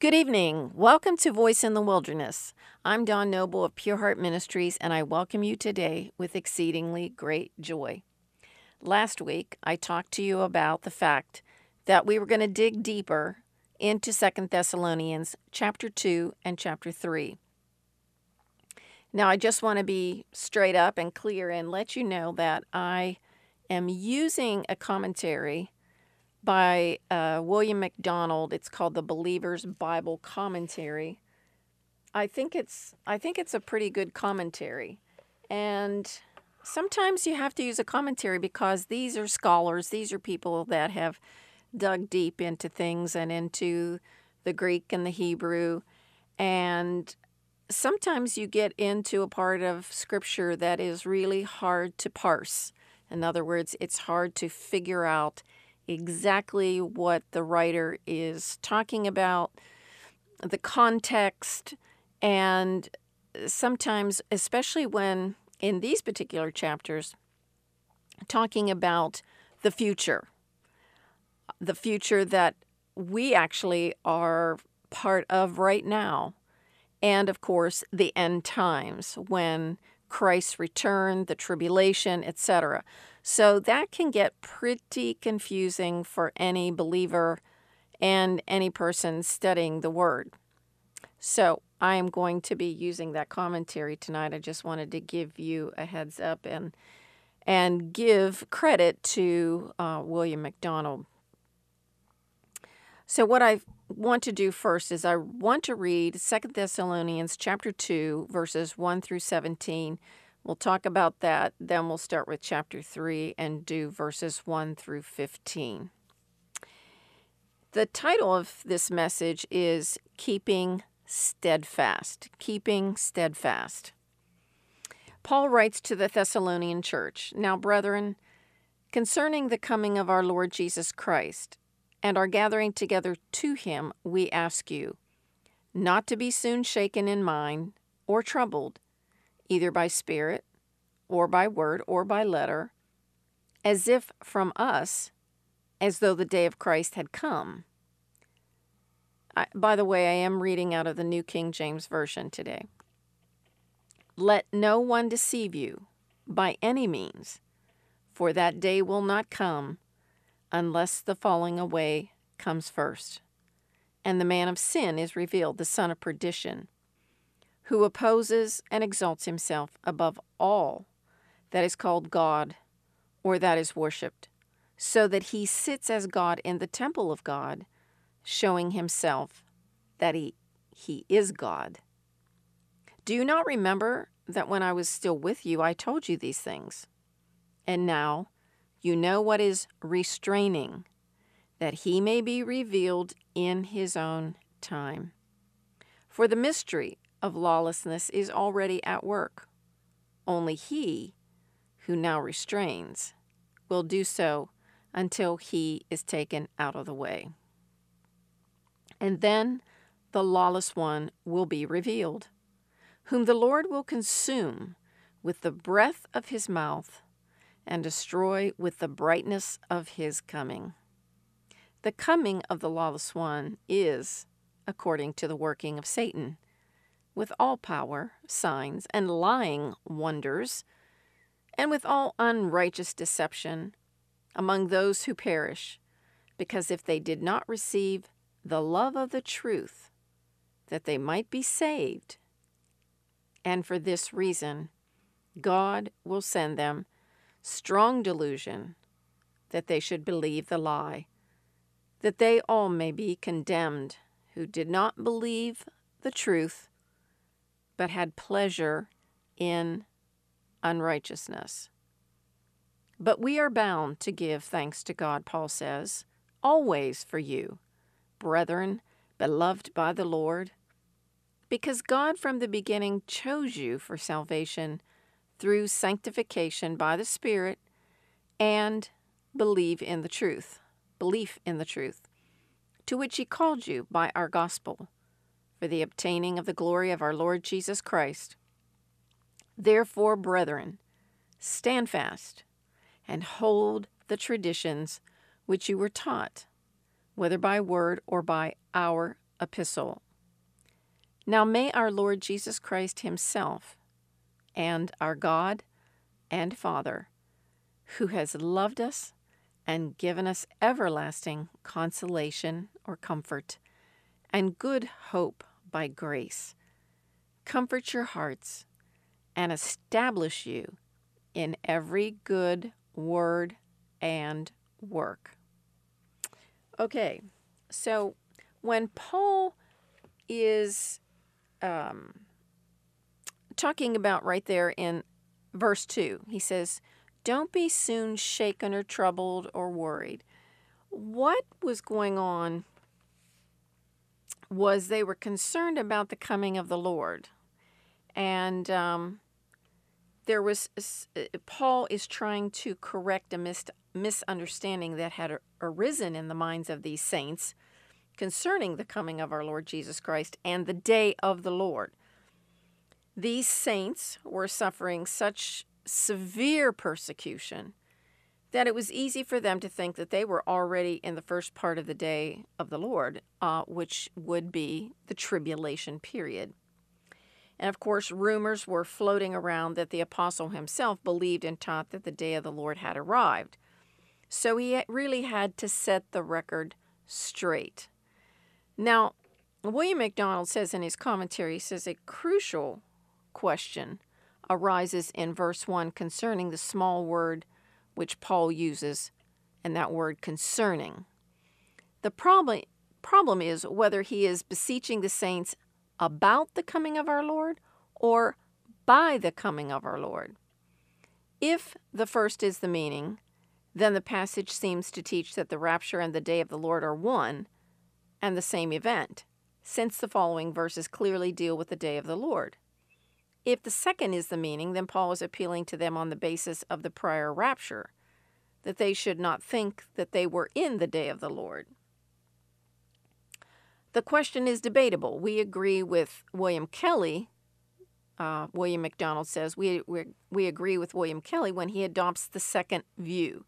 Good evening. Welcome to Voice in the Wilderness. I'm Dawn Noble of Pure Heart Ministries, and I welcome you today with exceedingly great joy. Last week, I talked to you about the fact that we were going to dig deeper into Second Thessalonians chapter 2 and chapter 3. Now, I just want to be straight up and clear and let you know that I am using a commentary by uh, William MacDonald. It's called the Believer's Bible Commentary. I think it's I think it's a pretty good commentary, and sometimes you have to use a commentary because these are scholars. These are people that have dug deep into things and into the Greek and the Hebrew, and sometimes you get into a part of Scripture that is really hard to parse. In other words, it's hard to figure out exactly what the writer is talking about, the context, and sometimes, especially when in these particular chapters, talking about the future, the future that we actually are part of right now, and of course, the end times when Christ's return, the tribulation, etc. So that can get pretty confusing for any believer and any person studying the Word. So I am going to be using that commentary tonight. I just wanted to give you a heads up and and give credit to uh, William MacDonald. So what I want to do first is I want to read Second Thessalonians chapter 2 verses 1 through 17 We'll talk about that. Then we'll start with chapter 3 and do verses 1 through 15. The title of this message is Keeping Steadfast. Keeping Steadfast. Paul writes to the Thessalonian church Now, brethren, concerning the coming of our Lord Jesus Christ and our gathering together to him, we ask you not to be soon shaken in mind or troubled either by spirit, or by word, or by letter, as if from us, as though the day of Christ had come. I, by the way, I am reading out of the New King James Version today. Let no one deceive you by any means, for that day will not come unless the falling away comes first, and the man of sin is revealed, the son of perdition who opposes and exalts himself above all that is called God or that is worshipped, so that he sits as God in the temple of God, showing himself that he, he is God. Do you not remember that when I was still with you, I told you these things? And now you know what is restraining, that he may be revealed in his own time. For the mystery of lawlessness is already at work. Only he, who now restrains, will do so until he is taken out of the way. And then the lawless one will be revealed, whom the Lord will consume with the breath of his mouth and destroy with the brightness of his coming. The coming of the lawless one is according to the working of Satan with all power, signs, and lying wonders, and with all unrighteous deception among those who perish, because if they did not receive the love of the truth, that they might be saved. And for this reason, God will send them strong delusion that they should believe the lie, that they all may be condemned who did not believe the truth but had pleasure in unrighteousness. But we are bound to give thanks to God, Paul says, always for you, brethren, beloved by the Lord, because God from the beginning chose you for salvation through sanctification by the Spirit and believe in the truth, belief in the truth, to which He called you by our gospel for the obtaining of the glory of our Lord Jesus Christ. Therefore, brethren, stand fast and hold the traditions which you were taught, whether by word or by our epistle. Now may our Lord Jesus Christ Himself and our God and Father, who has loved us and given us everlasting consolation or comfort and good hope by grace, comfort your hearts and establish you in every good word and work. Okay, so when Paul is um, talking about right there in verse 2, he says, Don't be soon shaken or troubled or worried. What was going on was they were concerned about the coming of the Lord. And um, there was, uh, Paul is trying to correct a mis- misunderstanding that had arisen in the minds of these saints concerning the coming of our Lord Jesus Christ and the day of the Lord. These saints were suffering such severe persecution that it was easy for them to think that they were already in the first part of the day of the Lord, uh, which would be the tribulation period. And of course, rumors were floating around that the apostle himself believed and taught that the day of the Lord had arrived. So he really had to set the record straight. Now, William MacDonald says in his commentary, he says a crucial question arises in verse 1 concerning the small word which Paul uses, and that word concerning. The problem, problem is whether he is beseeching the saints about the coming of our Lord or by the coming of our Lord. If the first is the meaning, then the passage seems to teach that the rapture and the day of the Lord are one and the same event, since the following verses clearly deal with the day of the Lord. If the second is the meaning, then Paul is appealing to them on the basis of the prior rapture, that they should not think that they were in the day of the Lord. The question is debatable. We agree with William Kelly. Uh, William MacDonald says we, we, we agree with William Kelly when he adopts the second view,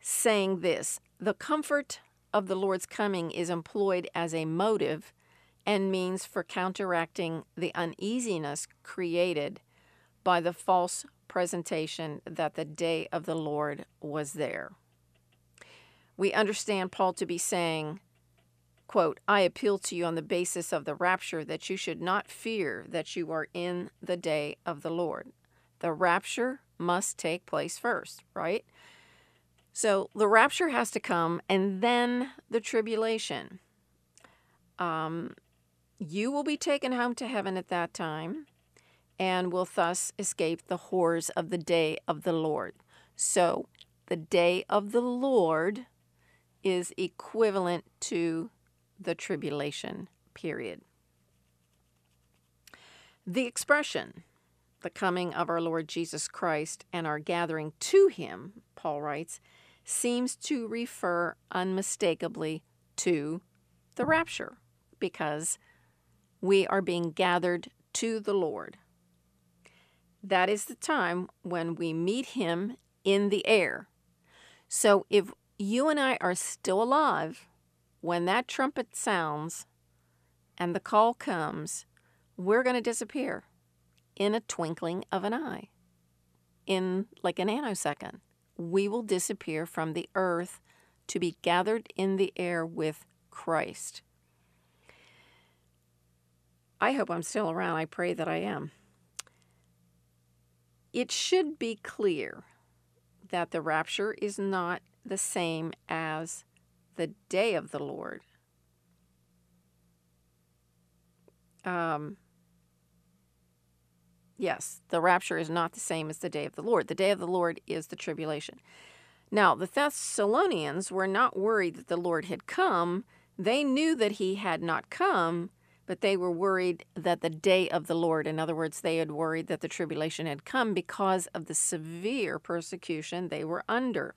saying this The comfort of the Lord's coming is employed as a motive and means for counteracting the uneasiness created by the false presentation that the day of the Lord was there. We understand Paul to be saying, quote, I appeal to you on the basis of the rapture that you should not fear that you are in the day of the Lord. The rapture must take place first, right? So the rapture has to come and then the tribulation. Um, you will be taken home to heaven at that time and will thus escape the horrors of the day of the Lord. So, the day of the Lord is equivalent to the tribulation period. The expression, the coming of our Lord Jesus Christ and our gathering to him, Paul writes, seems to refer unmistakably to the rapture because we are being gathered to the Lord. That is the time when we meet Him in the air. So if you and I are still alive when that trumpet sounds and the call comes, we're going to disappear in a twinkling of an eye, in like a nanosecond. We will disappear from the earth to be gathered in the air with Christ. I hope I'm still around. I pray that I am. It should be clear that the rapture is not the same as the day of the Lord. Um, yes, the rapture is not the same as the day of the Lord. The day of the Lord is the tribulation. Now, the Thessalonians were not worried that the Lord had come. They knew that he had not come, but they were worried that the day of the Lord, in other words, they had worried that the tribulation had come because of the severe persecution they were under.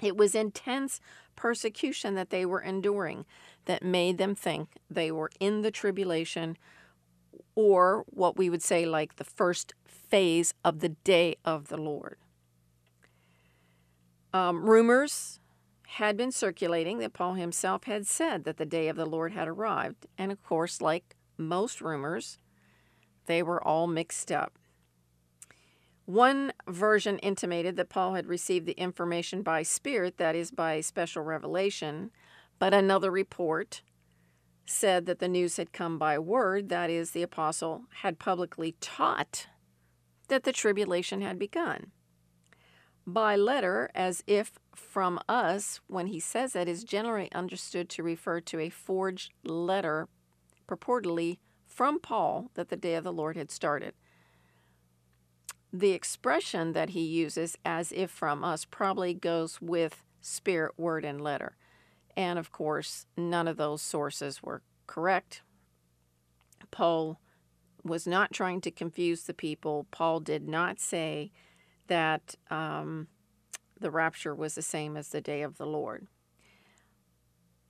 It was intense persecution that they were enduring that made them think they were in the tribulation or what we would say like the first phase of the day of the Lord. Um, rumors had been circulating that Paul himself had said that the day of the Lord had arrived. And of course, like most rumors, they were all mixed up. One version intimated that Paul had received the information by spirit, that is, by special revelation, but another report said that the news had come by word, that is, the apostle had publicly taught that the tribulation had begun. By letter, as if from us, when he says that, is generally understood to refer to a forged letter purportedly from Paul that the day of the Lord had started. The expression that he uses, as if from us, probably goes with spirit, word, and letter. And of course, none of those sources were correct. Paul was not trying to confuse the people. Paul did not say that um, the rapture was the same as the day of the Lord.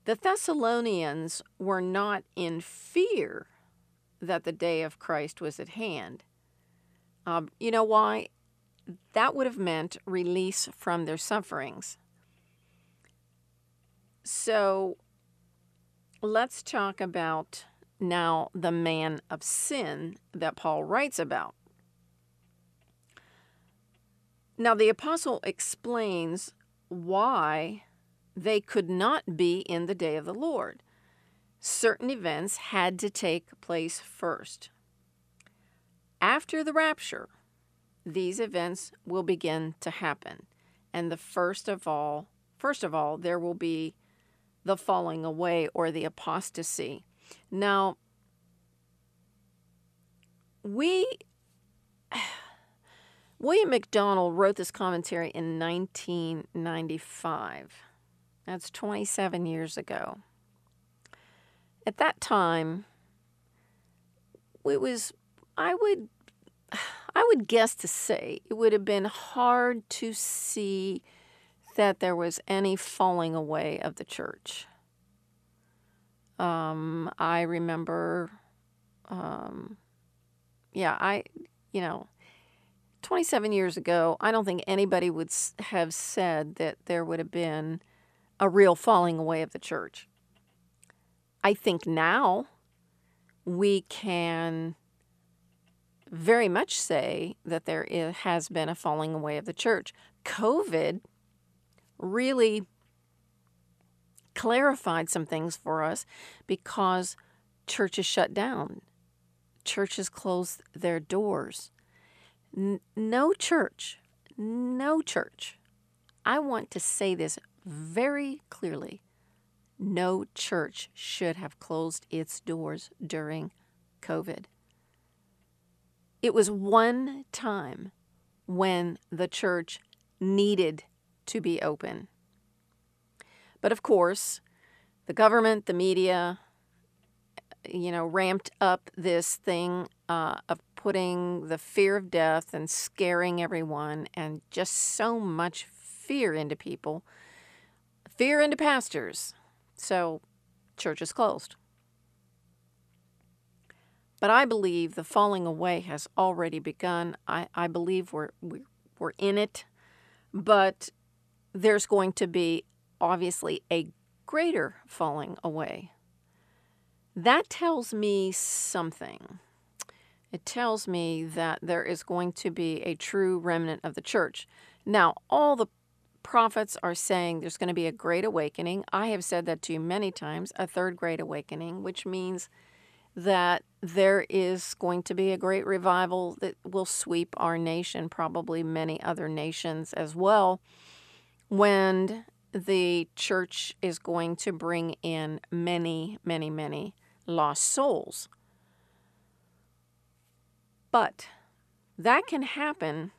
The Thessalonians were not in fear that the day of Christ was at hand. Um, you know why? That would have meant release from their sufferings. So let's talk about now the man of sin that Paul writes about. Now, the apostle explains why they could not be in the day of the Lord. Certain events had to take place first. After the rapture, these events will begin to happen. And the first of all, first of all, there will be the falling away or the apostasy. Now, we William MacDonald wrote this commentary in 1995. That's 27 years ago. At that time, it was I would I would guess to say it would have been hard to see that there was any falling away of the church. Um, I remember, um, yeah, I, you know, 27 years ago, I don't think anybody would have said that there would have been a real falling away of the church. I think now we can very much say that there is, has been a falling away of the church. COVID really clarified some things for us because churches shut down, churches closed their doors. N- no church, no church, I want to say this very clearly no church should have closed its doors during COVID. It was one time when the church needed to be open. But of course, the government, the media, you know, ramped up this thing uh, of putting the fear of death and scaring everyone and just so much fear into people, fear into pastors. So, churches closed. But I believe the falling away has already begun. I, I believe we're, we're in it, but there's going to be obviously a greater falling away. That tells me something. It tells me that there is going to be a true remnant of the church. Now, all the prophets are saying there's going to be a great awakening. I have said that to you many times a third great awakening, which means that there is going to be a great revival that will sweep our nation, probably many other nations as well when the church is going to bring in many, many, many lost souls. But that can happen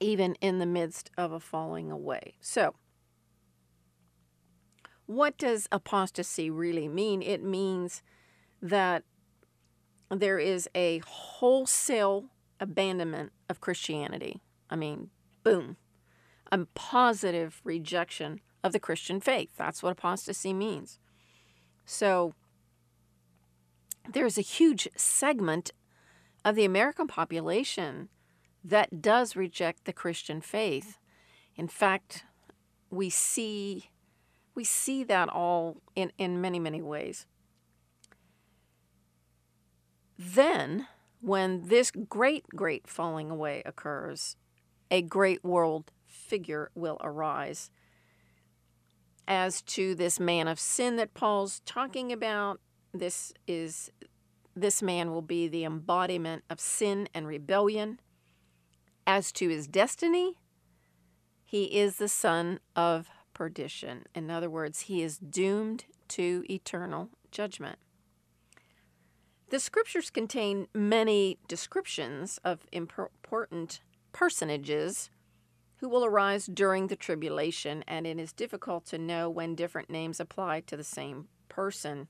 even in the midst of a falling away. So, what does apostasy really mean? It means that there is a wholesale abandonment of Christianity. I mean, boom a positive rejection of the Christian faith. That's what apostasy means. So there's a huge segment of the American population that does reject the Christian faith. In fact, we see we see that all in, in many, many ways. Then, when this great, great falling away occurs, a great world figure will arise. As to this man of sin that Paul's talking about, this is this man will be the embodiment of sin and rebellion. As to his destiny, he is the son of perdition. In other words, he is doomed to eternal judgment. The scriptures contain many descriptions of important personages who will arise during the tribulation, and it is difficult to know when different names apply to the same person.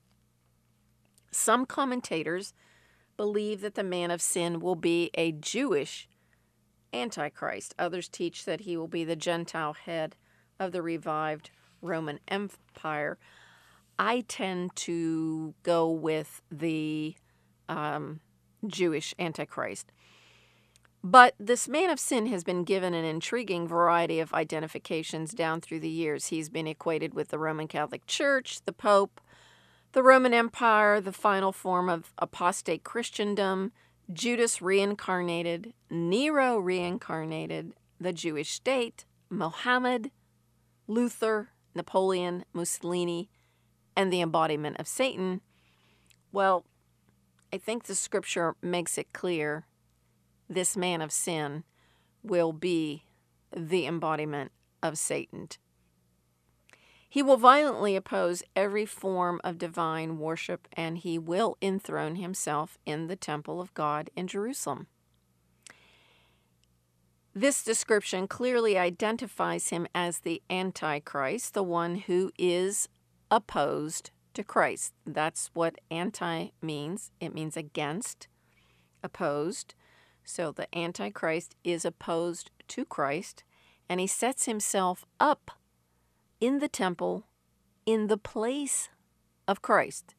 Some commentators believe that the man of sin will be a Jewish Antichrist. Others teach that he will be the Gentile head of the revived Roman Empire. I tend to go with the um, Jewish Antichrist. But this man of sin has been given an intriguing variety of identifications down through the years. He's been equated with the Roman Catholic Church, the Pope, the Roman Empire, the final form of apostate Christendom, Judas reincarnated, Nero reincarnated, the Jewish state, Mohammed, Luther, Napoleon, Mussolini, and the embodiment of Satan. Well, I think the scripture makes it clear this man of sin will be the embodiment of Satan. He will violently oppose every form of divine worship and he will enthrone himself in the temple of God in Jerusalem. This description clearly identifies him as the Antichrist, the one who is opposed to Christ. That's what anti means. It means against, opposed. So the Antichrist is opposed to Christ, and he sets himself up in the temple in the place of Christ.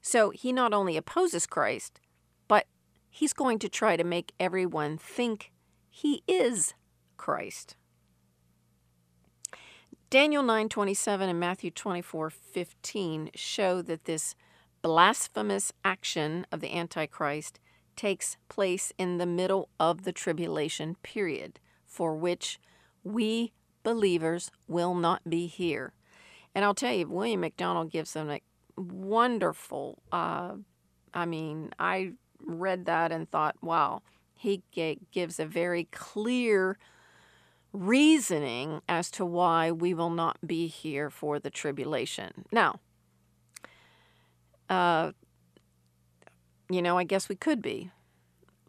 So he not only opposes Christ, but he's going to try to make everyone think he is Christ. Daniel 9:27 and Matthew 24:15 show that this blasphemous action of the antichrist takes place in the middle of the tribulation period for which we believers will not be here. And I'll tell you, William MacDonald gives them a wonderful, uh, I mean, I read that and thought, wow, he gives a very clear reasoning as to why we will not be here for the tribulation. Now, uh, you know, I guess we could be,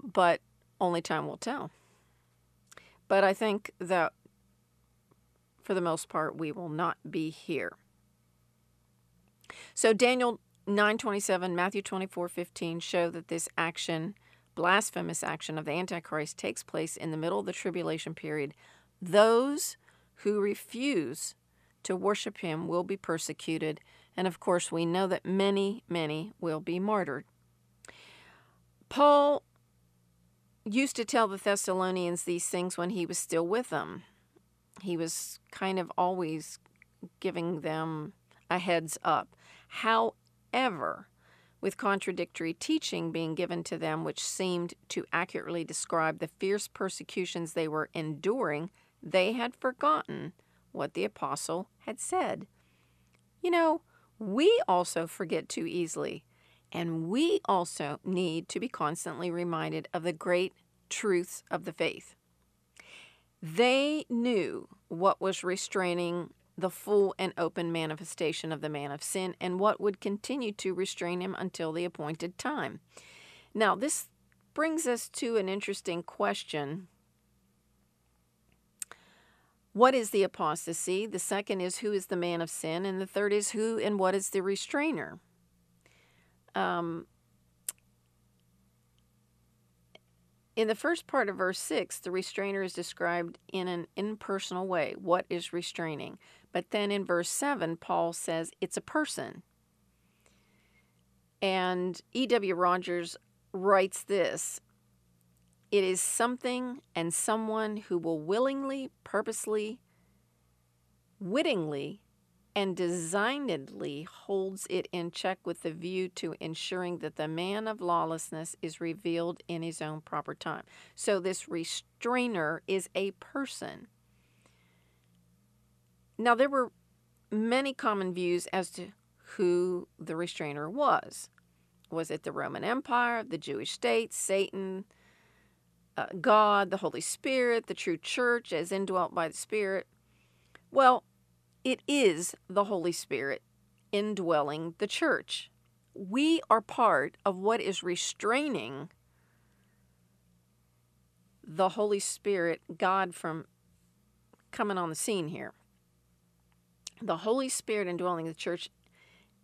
but only time will tell. But I think that for the most part, we will not be here. So Daniel 9:27, Matthew 24:15 show that this action, blasphemous action of the Antichrist takes place in the middle of the tribulation period those who refuse to worship him will be persecuted, and of course, we know that many, many will be martyred. Paul used to tell the Thessalonians these things when he was still with them. He was kind of always giving them a heads up. However, with contradictory teaching being given to them, which seemed to accurately describe the fierce persecutions they were enduring they had forgotten what the apostle had said. You know, we also forget too easily, and we also need to be constantly reminded of the great truths of the faith. They knew what was restraining the full and open manifestation of the man of sin and what would continue to restrain him until the appointed time. Now, this brings us to an interesting question what is the apostasy? The second is who is the man of sin? And the third is who and what is the restrainer? Um, in the first part of verse 6, the restrainer is described in an impersonal way. What is restraining? But then in verse 7, Paul says it's a person. And E.W. Rogers writes this it is something and someone who will willingly, purposely wittingly and designedly holds it in check with the view to ensuring that the man of lawlessness is revealed in his own proper time. So, this restrainer is a person. Now, there were many common views as to who the restrainer was. Was it the Roman Empire, the Jewish state, Satan, uh, God, the Holy Spirit, the true church as indwelt by the Spirit? Well, it is the Holy Spirit indwelling the church. We are part of what is restraining the Holy Spirit, God, from coming on the scene here. The Holy Spirit indwelling the church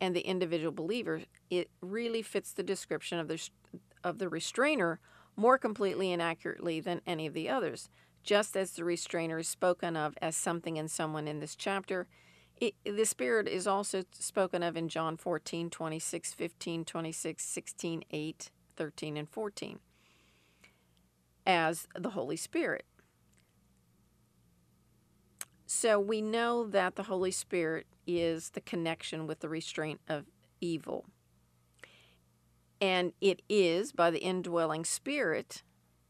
and the individual believer, it really fits the description of the, of the restrainer more completely and accurately than any of the others just as the restrainer is spoken of as something and someone in this chapter. It, the Spirit is also spoken of in John 14, 26, 15, 26, 16, 8, 13, and 14 as the Holy Spirit. So we know that the Holy Spirit is the connection with the restraint of evil. And it is by the indwelling Spirit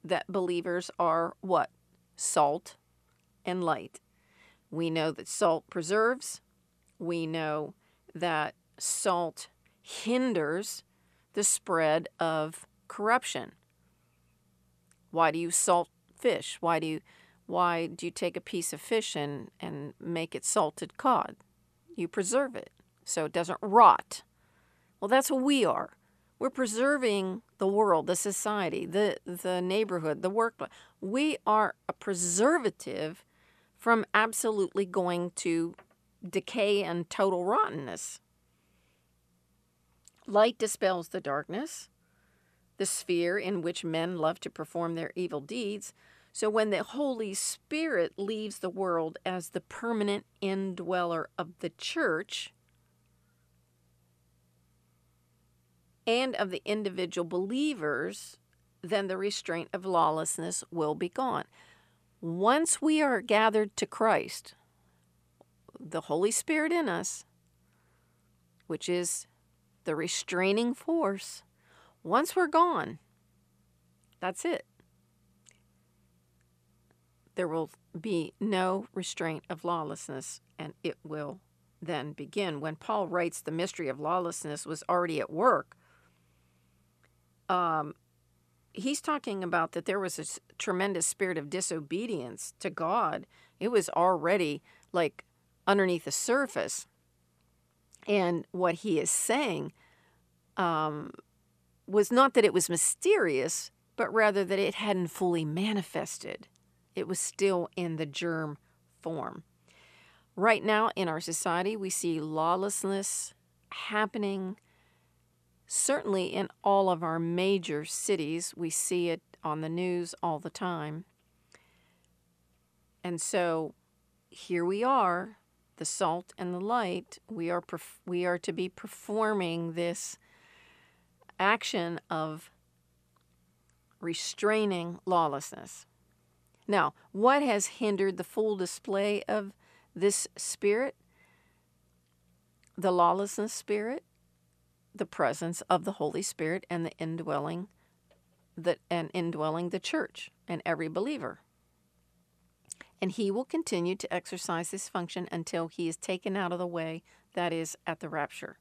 that believers are what? Salt, and light. We know that salt preserves. We know that salt hinders the spread of corruption. Why do you salt fish? Why do you why do you take a piece of fish and, and make it salted cod? You preserve it so it doesn't rot. Well, that's what we are. We're preserving the world, the society, the, the neighborhood, the workplace. We are a preservative from absolutely going to decay and total rottenness. Light dispels the darkness, the sphere in which men love to perform their evil deeds. So when the Holy Spirit leaves the world as the permanent indweller of the church, and of the individual believers, then the restraint of lawlessness will be gone. Once we are gathered to Christ, the Holy Spirit in us, which is the restraining force, once we're gone, that's it. There will be no restraint of lawlessness, and it will then begin. When Paul writes the mystery of lawlessness was already at work, um, he's talking about that there was a tremendous spirit of disobedience to God. It was already like underneath the surface. And what he is saying um, was not that it was mysterious, but rather that it hadn't fully manifested. It was still in the germ form. Right now in our society, we see lawlessness happening Certainly in all of our major cities, we see it on the news all the time. And so here we are, the salt and the light. We are perf- we are to be performing this action of restraining lawlessness. Now, what has hindered the full display of this spirit? The lawlessness spirit the presence of the Holy Spirit and the indwelling the, and indwelling the church and every believer. And he will continue to exercise this function until he is taken out of the way, that is, at the rapture.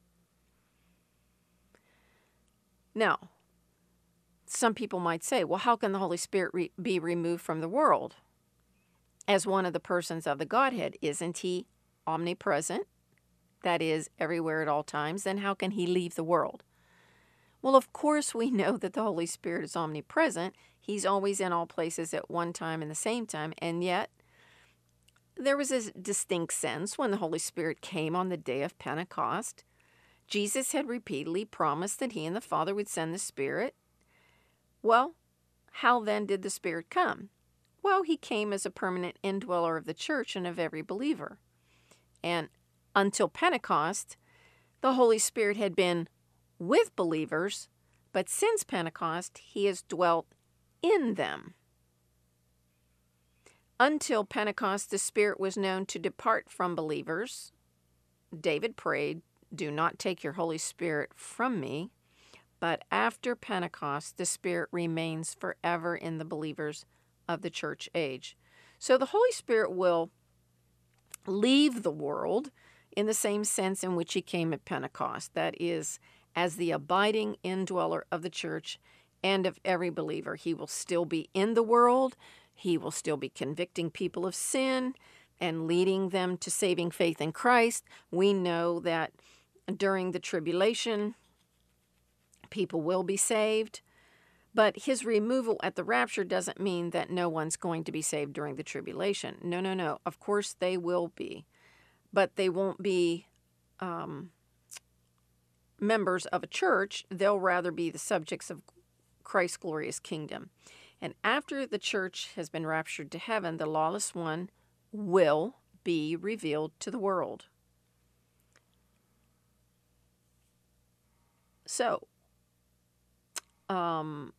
Now, some people might say, well, how can the Holy Spirit re- be removed from the world? As one of the persons of the Godhead, isn't he omnipresent? That is, everywhere at all times, then how can he leave the world? Well, of course, we know that the Holy Spirit is omnipresent. He's always in all places at one time and the same time. And yet, there was a distinct sense when the Holy Spirit came on the day of Pentecost. Jesus had repeatedly promised that he and the Father would send the Spirit. Well, how then did the Spirit come? Well, he came as a permanent indweller of the church and of every believer. And until Pentecost, the Holy Spirit had been with believers, but since Pentecost, he has dwelt in them. Until Pentecost, the Spirit was known to depart from believers. David prayed, Do not take your Holy Spirit from me. But after Pentecost, the Spirit remains forever in the believers of the church age. So the Holy Spirit will leave the world in the same sense in which he came at Pentecost that is, as the abiding indweller of the church and of every believer. He will still be in the world, he will still be convicting people of sin and leading them to saving faith in Christ. We know that during the tribulation, people will be saved. But his removal at the rapture doesn't mean that no one's going to be saved during the tribulation. No, no, no. Of course they will be. But they won't be um, members of a church. They'll rather be the subjects of Christ's glorious kingdom. And after the church has been raptured to heaven, the lawless one will be revealed to the world. So, um,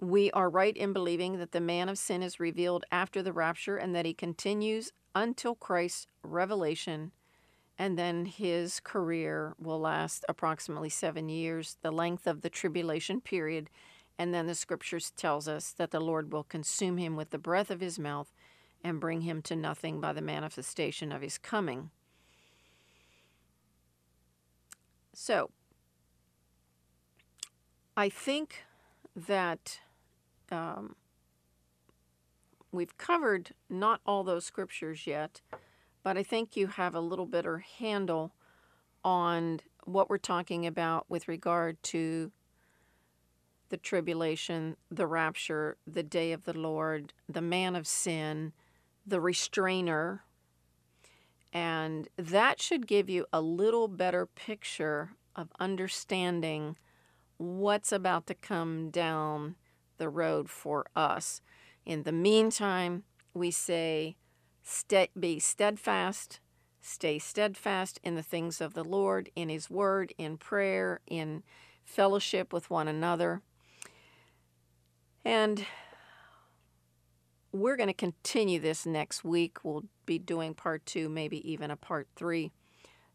we are right in believing that the man of sin is revealed after the rapture and that he continues until Christ's revelation, and then his career will last approximately seven years, the length of the tribulation period. And then the scriptures tells us that the Lord will consume him with the breath of his mouth and bring him to nothing by the manifestation of his coming. So, I think that um, we've covered not all those scriptures yet, but I think you have a little better handle on what we're talking about with regard to the tribulation, the rapture, the day of the Lord, the man of sin, the restrainer. And that should give you a little better picture of understanding what's about to come down the road for us. In the meantime, we say, be steadfast, stay steadfast in the things of the Lord, in His Word, in prayer, in fellowship with one another. And we're going to continue this next week. We'll be doing part two, maybe even a part three.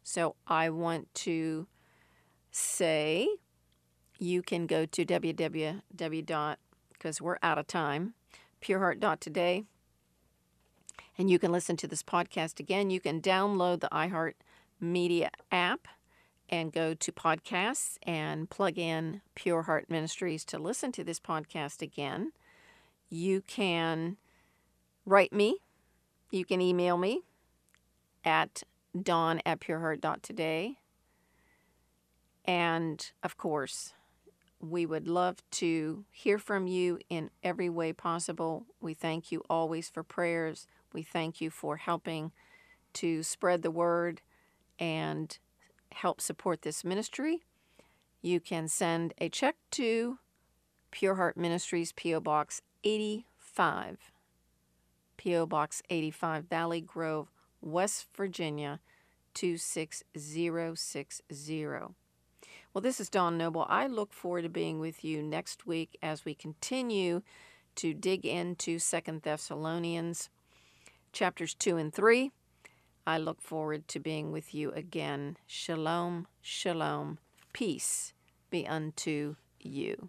So I want to say you can go to www because we're out of time, pureheart.today. And you can listen to this podcast again. You can download the iHeart Media app and go to podcasts and plug in Pure Heart Ministries to listen to this podcast again. You can write me. You can email me at dawn at pureheart.today. And of course, we would love to hear from you in every way possible. We thank you always for prayers. We thank you for helping to spread the word and help support this ministry. You can send a check to Pure Heart Ministries, P.O. Box 85, P.O. Box 85, Valley Grove, West Virginia 26060. Well, this is Dawn Noble. I look forward to being with you next week as we continue to dig into Second Thessalonians chapters 2 and 3. I look forward to being with you again. Shalom, shalom, peace be unto you.